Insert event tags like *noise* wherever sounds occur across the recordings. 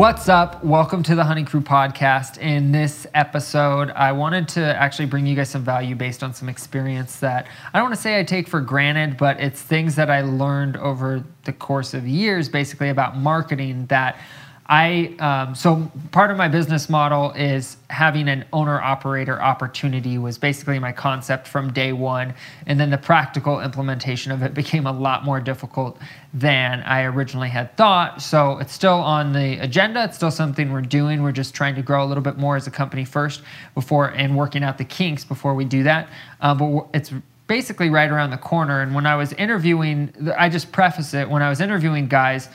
What's up? Welcome to the Honey Crew podcast. In this episode, I wanted to actually bring you guys some value based on some experience that I don't want to say I take for granted, but it's things that I learned over the course of years, basically about marketing that I um, so part of my business model is having an owner operator opportunity was basically my concept from day one, and then the practical implementation of it *laughs* became a lot more difficult than I originally had thought. So it's still on the agenda. It's still something we're doing. We're just trying to grow a little bit more as a company first before and working out the kinks before we do that. Uh, but it's basically right around the corner. And when I was interviewing, I just preface it when I was interviewing guys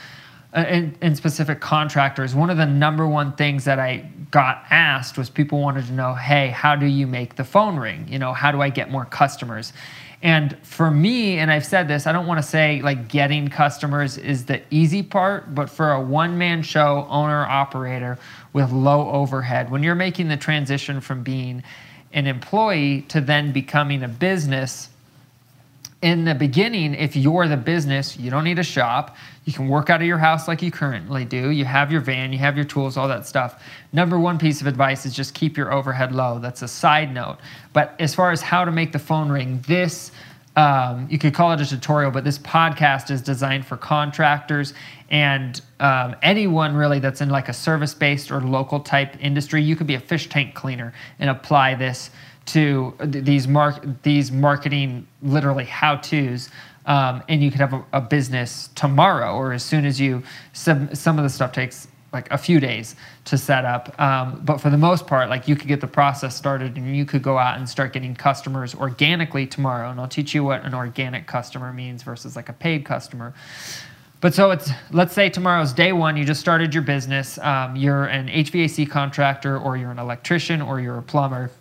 Uh, in, in specific contractors, one of the number one things that I got asked was people wanted to know, hey, how do you make the phone ring? You know, how do I get more customers? And for me, and I've said this, I don't want to say like getting customers is the easy part, but for a one man show owner operator with low overhead, when you're making the transition from being an employee to then becoming a business, in the beginning, if you're the business, you don't need a shop. You can work out of your house like you currently do. You have your van, you have your tools, all that stuff. Number one piece of advice is just keep your overhead low. That's a side note. But as far as how to make the phone ring, this um, you could call it a tutorial, but this podcast is designed for contractors and um, anyone really that's in like a service based or local type industry. You could be a fish tank cleaner and apply this to these these marketing literally how tos um, and you could have a, a, business tomorrow or as soon as you some some of the stuff takes like a few days to set up um, but for the most part like you could get the process started and you could go out and start getting customers organically tomorrow and i'll teach you what an organic customer means versus like a paid customer but so it's let's say tomorrow's day one. You just started your business. Um, you're an HVAC contractor, or you're an electrician, or you're a plumber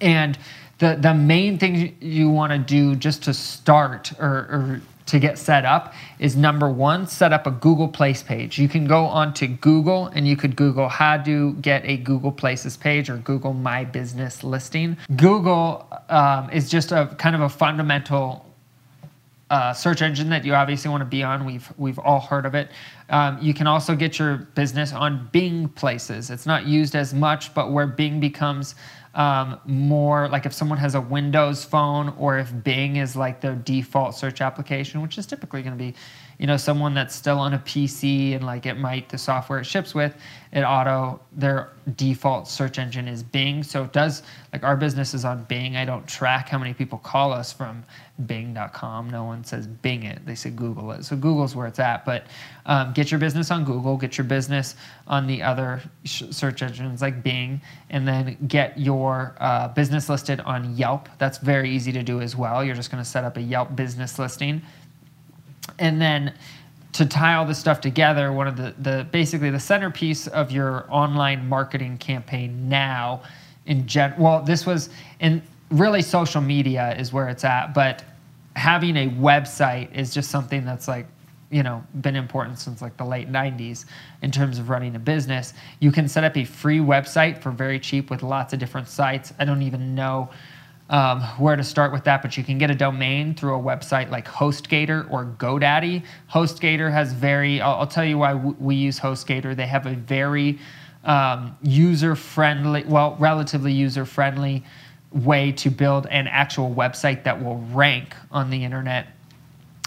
and the, the main thing you want to do just to start or, or to get set up is number one, set up a Google Place page. You can go onto Google and you could Google how to get a Google Places page or Google My Business listing. Google um, is just a kind of a fundamental uh, search engine that you obviously want to be on. We've we've all heard of it. Um, you can also get your business on Bing Places. It's not used as much, but where Bing becomes um, more like if someone has a Windows phone or if Bing is like their default search application, which is typically going to be, you know, someone that's still on a PC and like it might the software it ships with, it auto their default search engine is Bing. So it does like our business is on Bing. I don't track how many people call us from Bing.com. No one says Bing it. They say Google it. So Google's where it's at. But um, get your business on Google. Get your business on the other search engines like Bing, and then get your uh, business listed on Yelp. That's very easy to do as well. You're just going to set up a Yelp business listing, and then to tie all this stuff together, one of the, the basically the centerpiece of your online marketing campaign now in gen well, this was in really social media is where it's at, but having a website is just something that's like you know been important since like the late 90s in terms of running a business you can set up a free website for very cheap with lots of different sites i don't even know um, where to start with that, but you can get a domain through a website like HostGator or GoDaddy. HostGator has very, I'll, I'll tell you why we use HostGator. They have a very um, user friendly, well, relatively user friendly way to build an actual website that will rank on the internet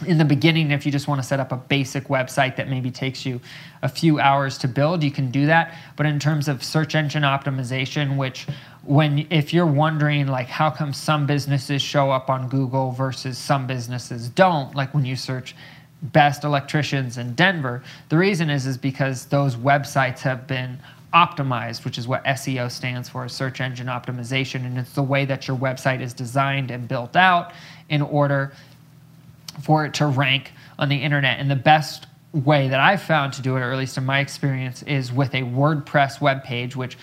in the beginning, if you just want to set up a basic website that maybe takes you a few hours to build, you can do that. But in terms of search engine optimization, which when if you're wondering like how come some businesses show up on Google versus some businesses don't, like when you search best electricians in Denver, the reason is is because those websites have been optimized, which is what SEO stands for, search engine optimization, and it's the way that your website is designed and built out in order for it to rank on the internet. And the best way that I've found to do it, or at least in my experience, is with a WordPress web page, which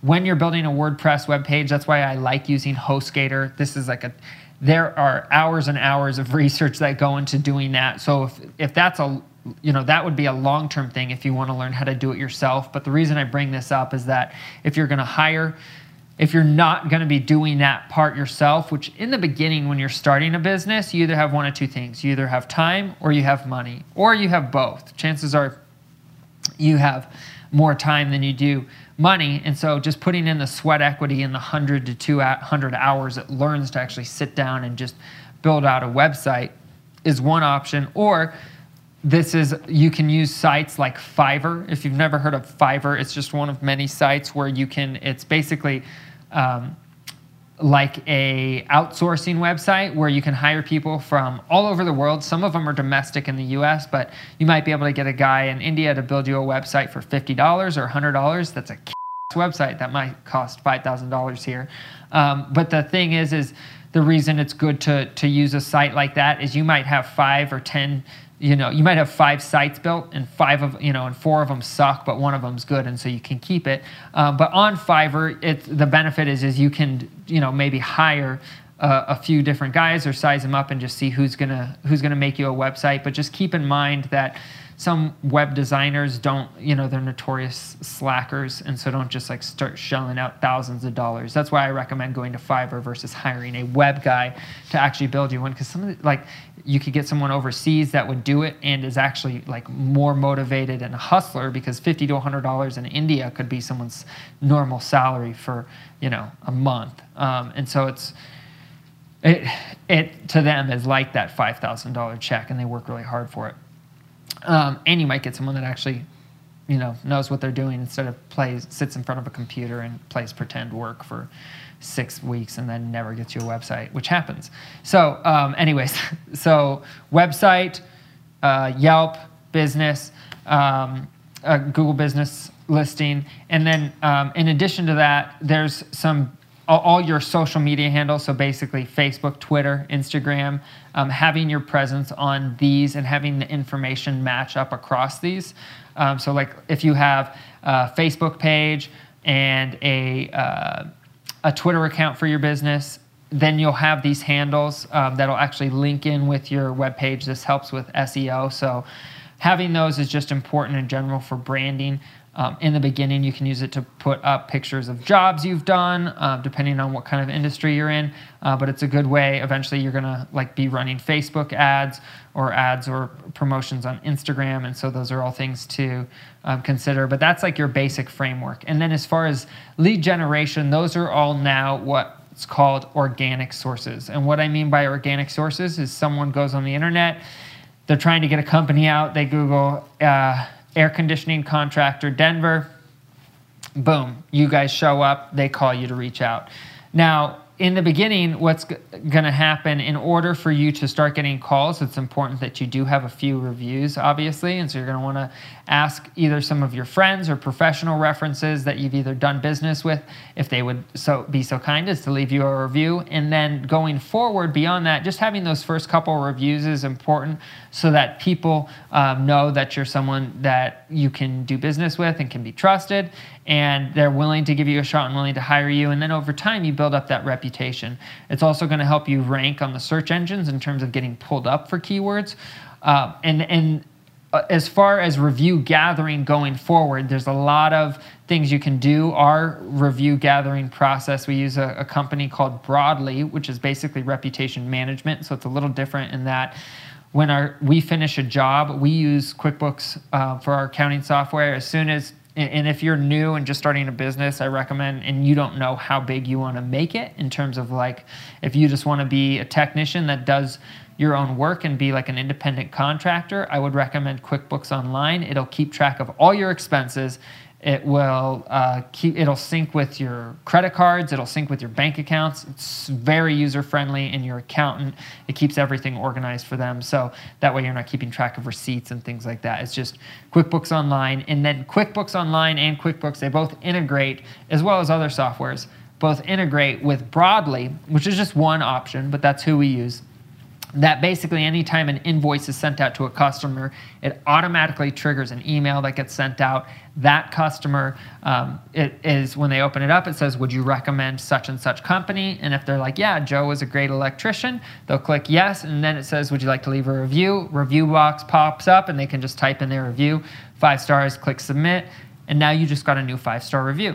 when you're building a WordPress web page, that's why I like using HostGator. This is like a there are hours and hours of *laughs* research that go into doing that. So if if that's a you know that would be a long-term thing if you want to learn how to do it yourself. But the reason I bring this up is that if you're going to hire if you're not going to be doing that part yourself, which in the beginning, when you're starting a business, you either have one of two things. You either have time or you have money, or you have both. Chances are you have more time than you do money. And so just putting in the sweat equity in the 100 to 200 hours it learns to actually sit down and just build out a website is one option. Or this is you can use sites like Fiverr. If you've never heard of Fiverr, it's just one of many sites where you can. It's basically um, like a outsourcing website where you can hire people from all over the world. Some of them are domestic in the U.S., but you might be able to get a guy in India to build you a website for fifty dollars or hundred dollars. That's a website that might cost five thousand dollars here. Um, but the thing is, is the reason it's good to to use a site like that is you might have five or ten you know you might have five sites built and five of you know and four of them suck but one of them's good and so you can keep it. Um, but on fiverr it's the benefit is is you can you know maybe hire a few different guys or size them up and just see who's gonna who's gonna make you a website but just keep in mind that some web designers don't, you know, they're notorious slackers, and so don't just like start shelling out thousands of dollars. That's why I recommend going to Fiverr versus hiring a web guy to actually build you one. Because some of the, like you could get someone overseas that would do it and is actually like more motivated and a hustler because fifty to hundred dollars in India could be someone's normal salary for you know a month, um, and so it's. It, it to them is like that $5,000 check and they work really hard for it. Um, and you might get someone that actually, you know, knows what they're doing instead of plays sits in front of a computer and plays pretend work for six weeks and then never gets you a website, which happens. So, um, anyways, *laughs* so website, uh, Yelp, business, um, Google Business listing, and then um, in addition to that, there's some all, your social media handles. So basically, Facebook, Twitter, Instagram, um, having your presence on these and having the information match up across these. Um, so, like if you have a Facebook page and a uh, a Twitter account for your business, then you'll have these handles um, that'll actually link in with your web page. This helps with SEO. So having those is just important in general for branding. Um, in the beginning, you can use it to put up pictures of jobs you've done, uh, depending on what kind of industry you're in. Uh, but it's a good way. Eventually, you're gonna like be running Facebook ads or ads or promotions on Instagram, and so those are all things to um, consider. But that's like your basic framework. And then as far as lead generation, those are all now what's called organic sources. And what I mean by organic sources is someone goes on the internet, they're trying to get a company out, they Google. Uh, air conditioning contractor, Denver. Boom, you guys show up, they call you to reach out. Now, in the beginning, what's g- going to happen in order for you to start getting calls, it's important that you do have a few reviews, obviously. And so you're going to want to ask either some of your friends or professional references that you've either done business with, if they would so be so kind as to leave you a review. And then going forward beyond that, just having those first couple reviews is important so that people um, know that you're someone that you can do business with and can be trusted and they're willing to give you a shot and willing to hire you. And then over time, you build up that reputation. It's also going to help you rank on the search engines in terms of getting pulled up for keywords. Uh, and and uh, as far as review gathering going forward, there's a lot of things you can do. Our review gathering process, we use a, a company called Broadly, which is basically reputation management. So it's a little different in that when our we finish a job, we use QuickBooks uh, for our accounting software. As soon as and if you're new and just starting a business, I recommend, and you don't know how big you want to make it in terms of like, if you just want to be a technician that does your own work and be like an independent contractor, I would recommend QuickBooks Online. It'll keep track of all your expenses it will uh, keep. It'll sync with your credit cards. It'll sync with your bank accounts. It's very user friendly, and your accountant. It keeps everything organized for them, so that way you're not keeping track of receipts and things like that. It's just QuickBooks Online, and then QuickBooks Online and QuickBooks they both integrate as well as other softwares. Both integrate with Broadly, which is just one option, but that's who we use that basically anytime an invoice is sent out to a customer, it automatically triggers an email that gets sent out. That customer um, it is when they open it up, it says, "Would you recommend such and such company?" And if they're like, "Yeah, Joe is a great electrician," they'll click yes, and then it says, "Would you like to leave a review?" Review box pops up, and they can just type in their review, five stars, click submit, and now you just got a new five star review.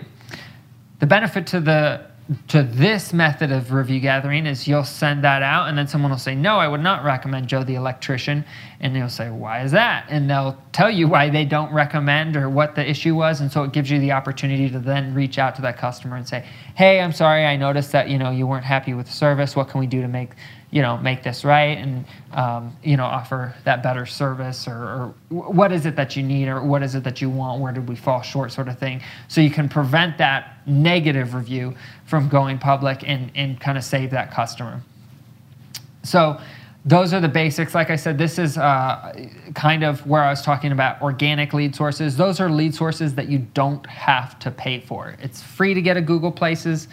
The benefit to the to this method of review gathering is you'll send that out and then someone will say no i would not recommend joe the electrician. And you'll say why is that? And they'll tell you why they don't recommend or what the issue was and so it gives you the opportunity to then reach out to that customer and say hey i'm sorry i noticed that you know you weren't happy with the service. What can we do to make you know make this right and um, you know offer that better service or, or what is it that you need or what is it that you want where did we fall short sort of thing so you can prevent that negative review from going public and, and kind of save that customer so those are the basics. Like I said, this is uh, kind of where I was talking about organic lead sources. Those are lead sources that you don't have to pay for. It's free to get a Google Places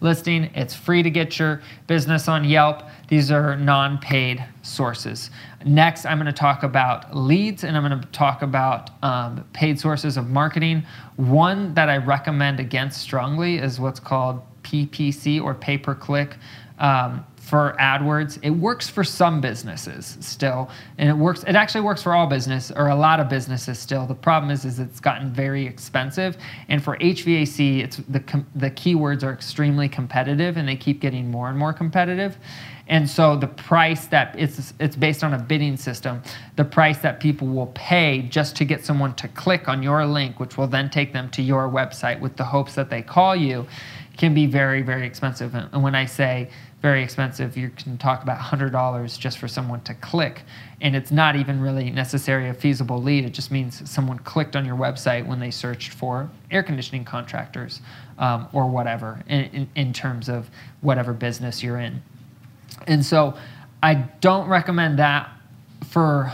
listing. It's free to get your business on Yelp. These are non paid sources. Next, I'm going to talk about leads and I'm going to talk about um, paid sources of marketing. One that I recommend against strongly is what's called PPC or pay per click. Um, for AdWords. It works for some businesses still, and it works. It actually works for all business or a lot of businesses still. The problem is, is it's gotten very expensive, and for HVAC, it's the the keywords are extremely competitive, and they keep getting more and more competitive. And so the price that it's it's based on a bidding system, the price that people will pay just to get someone to click on your link, which will then take them to your website with the hopes that they call you, can be very very expensive. And when I say very expensive. You can talk about $100 just for someone to click. And it's not even really necessarily a feasible lead. It just means someone clicked on your website when they searched for air conditioning contractors um, or whatever in, in, in terms of whatever business you're in. And so I don't recommend that for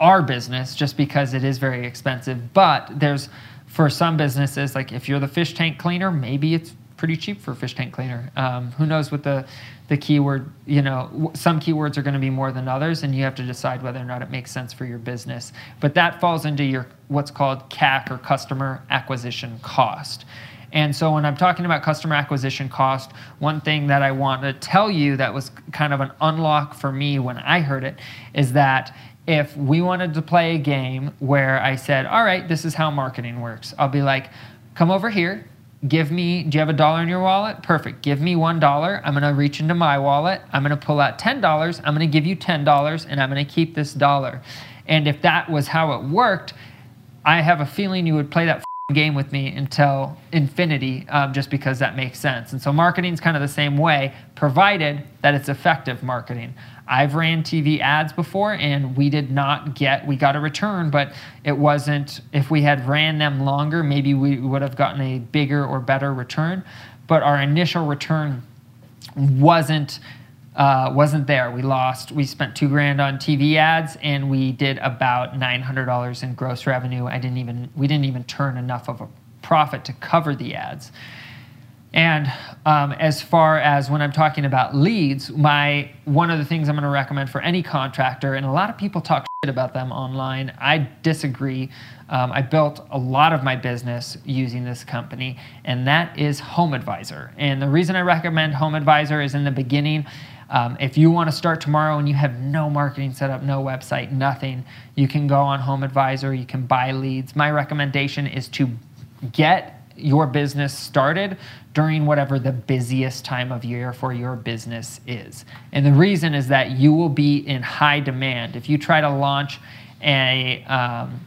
our business just because it is very expensive. But there's for some businesses, like if you're the fish tank cleaner, maybe it's pretty cheap for a fish tank cleaner. Um, who knows what the the keyword? You know, some keywords are going to be more than others, and you have to decide whether or not it makes sense for your business. But that falls into your what's called CAC or customer acquisition cost. And so when I'm talking about customer acquisition cost, one thing that I want to tell you that was kind of an unlock for me when I heard it is that if we wanted to play a game where I said, all right, this is how marketing works, I'll be like, come over here, give me do you have a dollar in your wallet? Perfect. Give me one dollar. I'm going to reach into my wallet. I'm going to pull out ten dollars. I'm going to give you ten dollars and i'm going to keep this dollar. And if that was how it worked i have a feeling you would play that *laughs* game with me until infinity um, just because that makes sense. And so marketing is kind of the same way provided that it's effective marketing I've ran TV ads before and we did not get, we got a return, but it wasn't, if we had ran them longer, maybe we would have gotten a bigger or better return. But our initial return wasn't uh, wasn't there. We lost. We spent two grand on TV ads, and we did about nine hundred dollars in gross revenue. I didn't even we didn't even turn enough of a profit to cover the ads. And um, as far as when I'm talking about leads, my one of the things I'm going to recommend for any contractor, and a lot of people talk shit about them online. I disagree. Um, I built a lot of my business using this company, and that is Home Advisor. And the reason I recommend Home Advisor is in the beginning. Um, if you want to start tomorrow and you have no marketing set up, no website, nothing, you can go on Home Advisor. You can buy leads. My recommendation is to get your business started during whatever the busiest time of year for your business is. And the reason is that you will be in high demand. If you try to launch a um,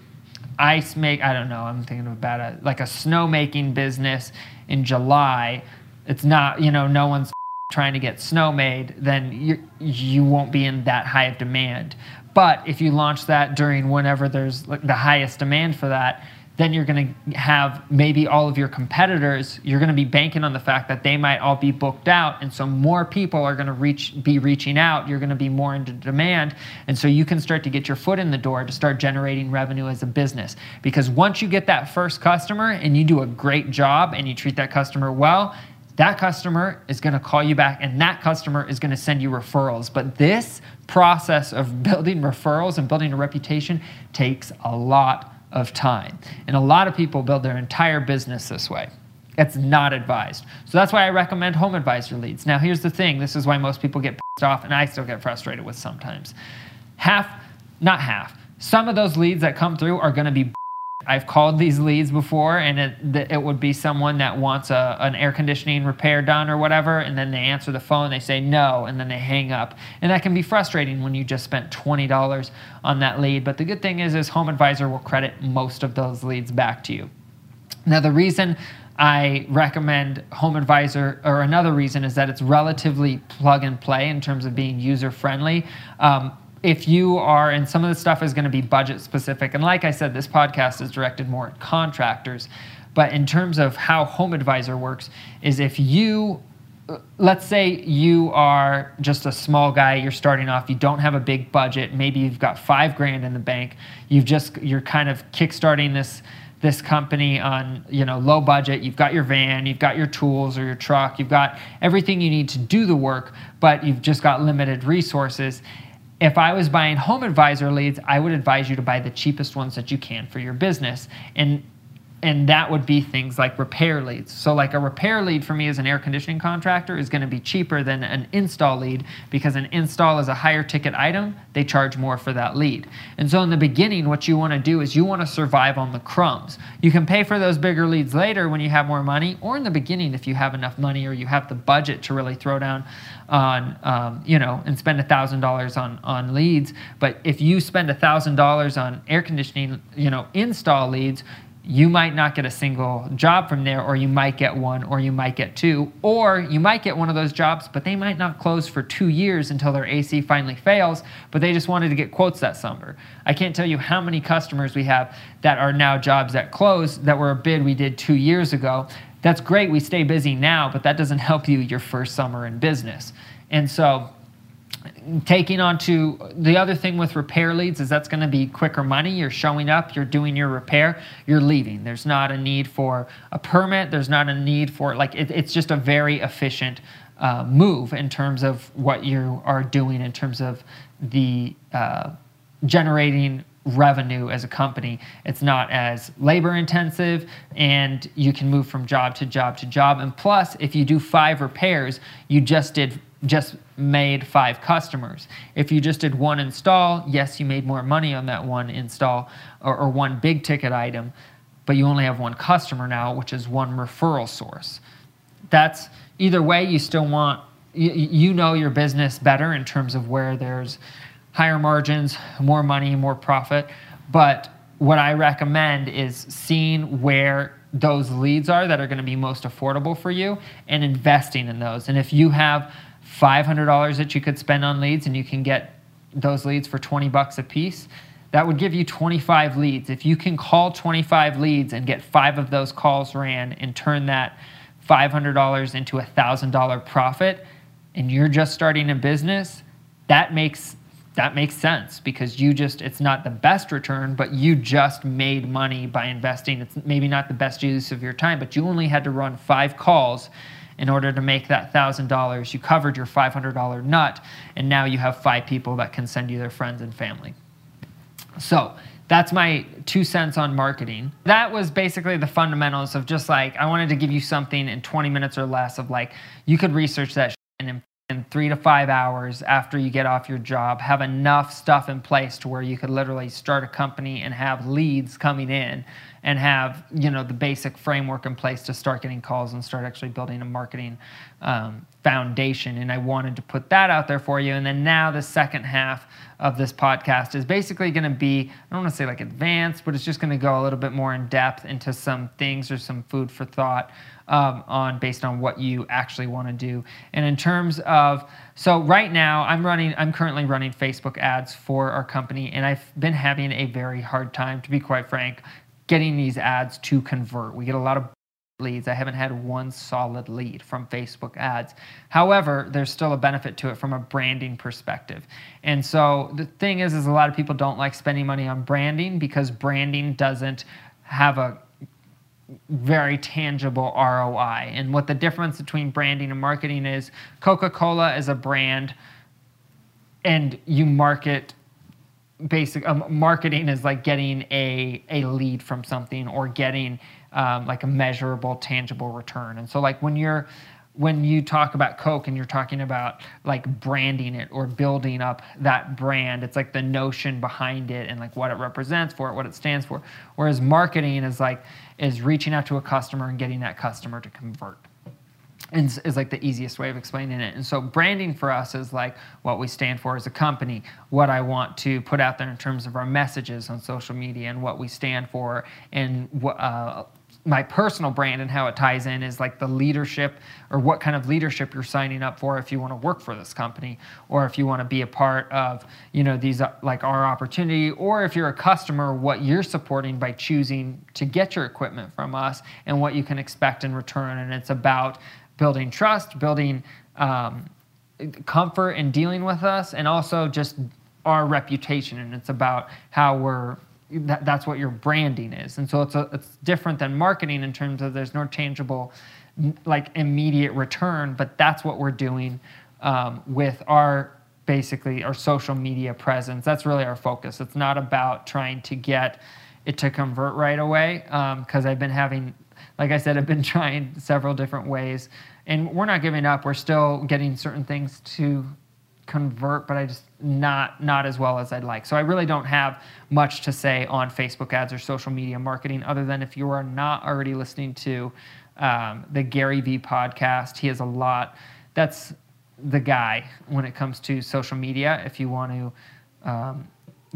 ice make, I don't know, I'm thinking about a like a snow making business in July, it's not, you know, no one's *laughs* trying to get snow made, then you, you won't be in that high of demand. But if you launch that during whenever there's the highest demand for that, then you're going to have maybe all of your competitors you're going to be banking on the fact that they might all be booked out and so more people are going to reach be reaching out you're going to be more into demand and so you can start to get your foot in the door to start generating revenue as a business. Because once you get that first customer and you do a great job and you treat that customer well that customer is going to call you back and that customer is going to send you referrals. But this process of *laughs* building referrals and building a reputation takes a lot of time. And a lot of people build their entire business this way. It's not advised. So that's why I recommend home advisor leads. Now, here's the thing this is why most people get pissed off, and I still get frustrated with sometimes. Half, not half, some of those leads that come through are going to be. I've called these leads before, and it, it would be someone that wants a, an air conditioning repair done or whatever, and then they answer the phone, they say no, and then they hang up. And that can be frustrating when you just spent $20 on that lead. But the good thing is, is Home Advisor will credit most of those leads back to you. Now, the reason I recommend Home Advisor, or another reason is that it's relatively plug and play in terms of being user friendly. Um, if you are, and some of the stuff is going to be budget specific, and like I said, this podcast is directed more at contractors. But in terms of how Home Advisor works, is if you uh, let's say you are just a small guy you're starting off you don't have a big budget maybe you've got five grand in the bank you've just you're kind of kickstarting this this company on you know low budget you've got your van you've got your tools or your truck you've got everything you need to do the work but you've just got limited resources if I was buying home advisor leads, I would advise you to buy the cheapest ones that you can for your business. And and that would be things like repair leads. So, like a repair lead for me as an air conditioning contractor is going to be cheaper than an install lead because an install is a higher ticket item. They charge more for that lead. And so, in the beginning, what you want to do is you want to survive on the crumbs. You can pay for those bigger leads later when you have more money, or in the beginning if you have enough money or you have the budget to really throw down on, um, you know, and spend $1,000 on, on leads. But if you spend $1,000 on air conditioning, you know, install leads, you might not get a single job from there, or you might get one, or you might get two, or you might get one of those jobs, but they might not close for two years until their AC finally fails, but they just wanted to get quotes that summer. I can't tell you how many customers we have that are now jobs that close that were a bid we did two years ago. That's great, we stay busy now, but that doesn't help you your first summer in business. And so, taking on to the other thing with repair leads is that's going to be quicker money. You're showing up, you're doing your repair, you're leaving. There's not a need for a permit. There's not a need for like it, it's just a very efficient uh, move in terms of what you are doing in terms of the uh, generating revenue as a company. It's not as labor intensive and you can move from job to job to job. And plus, if you do five repairs, you just did just made five customers. If you just did one install, yes, you made more money on that one install or, or one big ticket item, but you only have one customer now, which is one referral source. That's either way, you still want, you, you know your business better in terms of where there's higher margins, more money, more profit. But what I recommend is seeing where those leads are that are going to be most affordable for you and investing in those. And if you have $500 that you could spend on leads and you can get those leads for 20 bucks a piece, that would give you 25 leads. If you can call 25 leads and get five of those calls ran and turn that $500 into a $1,000 profit and you're just starting a business, that makes that makes sense because you just it's not the best return but you just made money by investing it's maybe not the best use of your time but you only had to run 5 calls in order to make that $1,000. You covered your $500 nut, and now you have five people that can send you their friends and family. So that's my two cents on marketing. That was basically the fundamentals of just like, I wanted to give you something in 20 minutes or less of like, you could research that in, in three to five hours after you get off your job, have enough stuff in place to where you could literally start a company and have leads coming in and have you know the basic framework in place to start getting calls and start actually building a marketing um, foundation. And i wanted to put that out there for you. And then now the second half of this podcast is basically going to be i don't want to say like advanced but it's just going to go a little bit more in depth into some things or some food for thought um, on based on what you actually want to do and in terms of so right now i'm running i'm currently running facebook ads for our company and i've been having a very hard time to be quite frank getting these ads to convert. We get a lot of leads. I haven't had one solid lead from Facebook ads. However, there's still a benefit to it from a branding perspective. And so the thing is is a lot of people don't like spending money on branding because branding doesn't have a very tangible ROI. And what the difference between branding and marketing is Coca-Cola is a brand and you market basic um, marketing is like getting a, a lead from something or getting um, like a measurable tangible return and so like when you're when you talk about Coke and you're talking about like branding it or building up that brand, it's like the notion behind it and like what it represents for it, what it stands for. Whereas marketing is like is reaching out to a customer and getting that customer to convert. Is, is like the easiest way of explaining it. And so branding for us is like what we stand for as a company, what I want to put out there in terms of our messages on social media and what we stand for and what uh, my personal brand and how it ties in is like the leadership or what kind of leadership you're signing up for if you want to work for this company or if you want to be a part of you know these like our opportunity or if you're a customer what you're supporting by choosing to get your equipment from us and what you can expect in return. And it's about building trust building um, comfort in dealing with us and also just our reputation. And it's about how we're that, that's what your branding is. And so it's, a, it's different than marketing in terms of there's no tangible, like immediate return, but that's what we're doing um, with our basically our social media presence. That's really our focus. It's not about trying to get it to convert right away because um, I've been having, like I said, I've been *laughs* trying several different ways, and we're not giving up. We're still getting certain things to convert, but I just not not as well as I'd like. So I really don't have much to say on Facebook ads or social media marketing, other than if you are not already listening to um, the Gary Vee podcast, he has a lot. That's the guy when it comes to social media. If you want to um,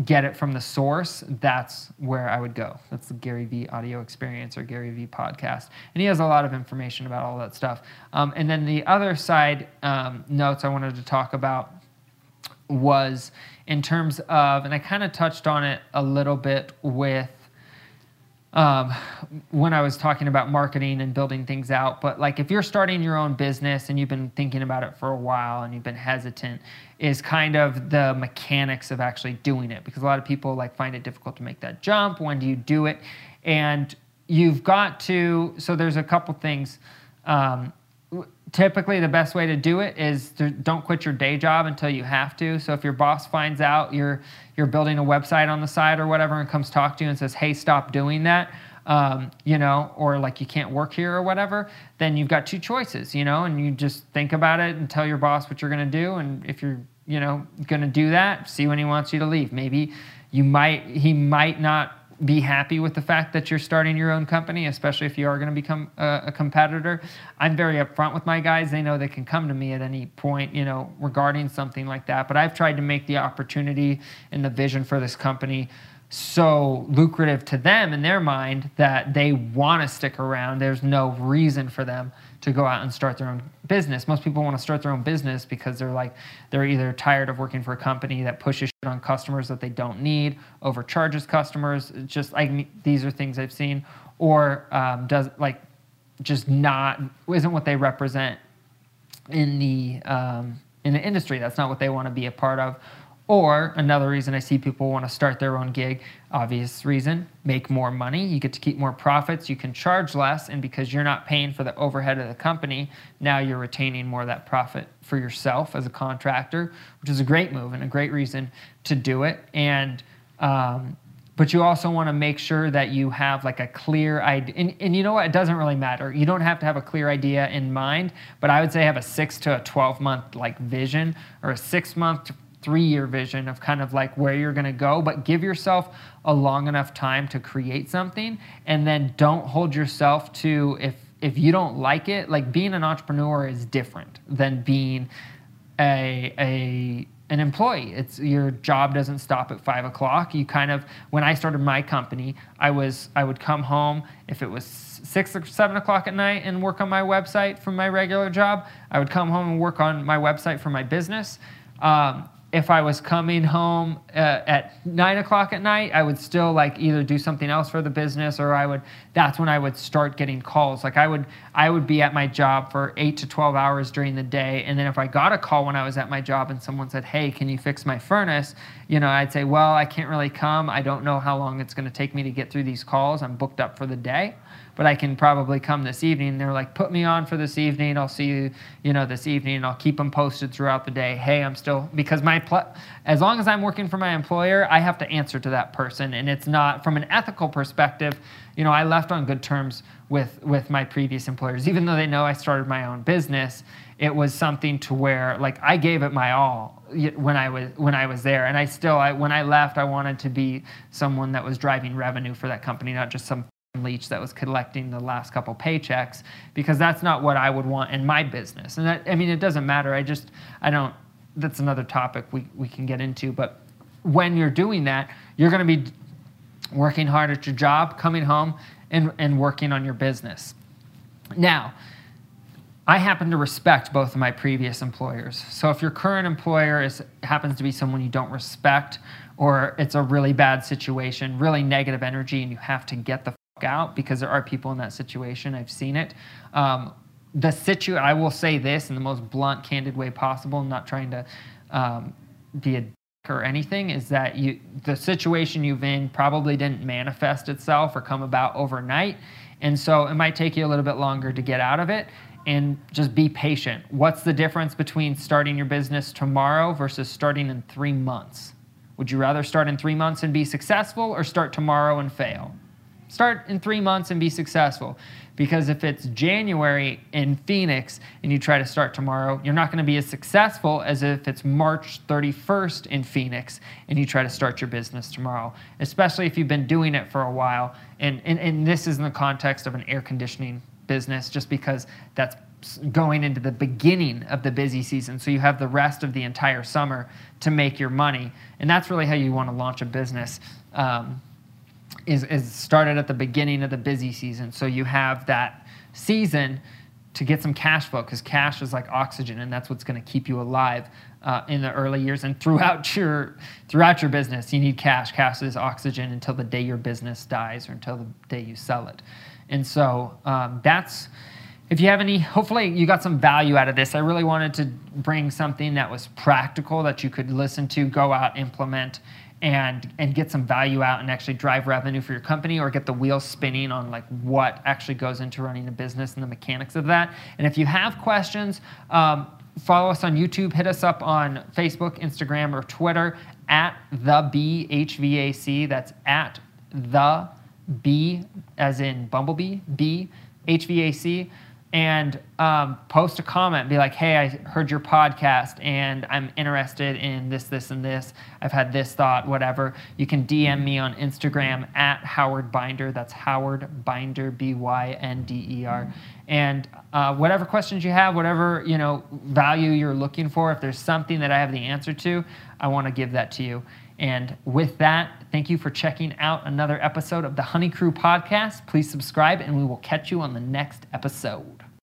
get it from the source, that's where I would go. That's the Gary Vee audio experience or Gary Vee podcast. And he has a lot of information about all that stuff. Um, and then the other side um, notes I wanted to talk about was in terms of, and I kind of touched on it a little bit with um, when I was talking about marketing and building things out. But like if you're starting your own business and you've been thinking about it for a while and you've been hesitant, is kind of the mechanics of actually doing it because a lot of people like find it difficult to make that jump. When do you do it? And you've got to. So there's a couple things. Um, typically the best way to do it is to don't quit your day job until you have to. So if your boss finds out you're you're building a website on the side or whatever and comes talk to you and says hey stop doing that um, you know or like you can't work here or whatever then you've got two choices you know and you just think about it and tell your boss what you're going to do. And if you're you know going to do that see when he wants you to leave. Maybe you might he might not be happy with the fact that you're starting your own company, especially if you are going to become a, a, competitor. I'm very upfront with my guys. They know they can come to me at any point, you know, regarding something like that. But I've tried to make the opportunity and the vision for this company so lucrative to them in their mind that they want to stick around. There's no reason for them to go out and start their own business. Most people want to start their own business because they're like they're either tired of working for a company that pushes shit on customers that they don't need, overcharges customers. Just like these are things I've seen, or um, does like just not isn't what they represent in the um, in the industry. That's not what they want to be a part of, or another reason I see people want to start their own gig, obvious reason, make more money. You get to keep more profits. You can charge less. And because you're not paying for the overhead of the company, now you're retaining more of that profit for yourself as a contractor, which is a great move and a great reason to do it. And, um, but you also want to make sure that you have like a clear idea. And, and you know what? It doesn't really matter. You don't have to have a clear idea in mind, but I would say have a six to a 12 month like vision or a six month three year vision of kind of like where you're going to go, but give yourself a long enough time to create something and then don't hold yourself to if if you don't like it, like being an entrepreneur is different than being a a an employee. It's your job doesn't stop at five o'clock. You kind of when I started my company, I was I would come home if it was six or seven o'clock at night and work on my website from my regular job. I would come home and work on my website for my business. Um, if I was coming home uh, at nine o'clock at night, I would still like either do something else for the business or I would. That's when I would start getting calls. Like I would, I would be at my job for eight to twelve hours during the day, and then if I got a call when I was at my job and someone said, "Hey, can you fix my furnace?" You know, I'd say, "Well, I can't really come. I don't know how long it's going to take me to get through these calls. I'm booked up for the day." But I can probably come this evening. They're like, put me on for this evening. I'll see you, you know, this evening. I'll keep them posted throughout the day. Hey, I'm still because my pl- as long as I'm working for my employer, I have to answer to that person, and it's not from an ethical perspective. You know, I left on good terms with with my previous employers, even though they know I started my own business. It was something to where like I gave it my all when I was when I was there, and I still I, when I left, I wanted to be someone that was driving revenue for that company, not just some leech that was collecting the last couple paychecks, because that's not what I would want in my business. And that, I mean, it doesn't matter. I just I don't. That's another topic we we can get into, but when you're doing that, you're going to be working hard at your job, coming home, and, and working on your business. Now, I happen to respect both of my previous employers. So if your current employer is happens to be someone you don't respect, or it's a really bad situation, really negative energy, and you have to get the out because there are people in that situation. I've seen it. Um, the situ I will say this in the most blunt, candid way possible. I'm not trying to um, be a dick or anything is that you the situation you've in probably didn't manifest itself or come about overnight and so it might take you a little bit longer to get out of it and just be patient what's the difference between starting your business tomorrow versus starting in three months would you rather start in three months and be successful or start tomorrow and fail start in three months and be successful because if it's January in Phoenix and you try to start tomorrow, you're not going to be as successful as if it's March 31st in Phoenix and you try to start your business tomorrow, especially if you've been doing it for a while. And, and, and this is in the context of an air conditioning business, just because that's going into the beginning of the busy season. So you have the rest of the entire summer to make your money. And that's really how you want to launch a business. Um, is, is started at the beginning of the busy season. So you have that season to get some cash flow because cash is like oxygen and that's what's going to keep you alive uh, in the early years and throughout *laughs* your throughout your business. You need cash. Cash is oxygen until the day your business dies or until the day you sell it. And so um, that's if you have any hopefully you got some value out of this. I really wanted to bring something that was practical that you could listen to go out implement and and get some value out and actually drive revenue for your company or get the wheels spinning on like what actually goes into running a business and the mechanics of that. And if you have questions um, follow us on youtube hit us up on facebook instagram or twitter at the bhvac that's at the b as in bumblebee b hvac and um, post a comment be like hey i heard your podcast and i'm interested in this this and this. I've had this thought whatever. You can dm me on instagram at howard bynder. That's howard bynder b-y-n-d-e-r and uh, whatever questions you have whatever you know value you're looking for if there's something that i have the answer to i want to give that to you. And with that, thank you for checking out another episode of the Honey Crew podcast. Please subscribe, and we will catch you on the next episode.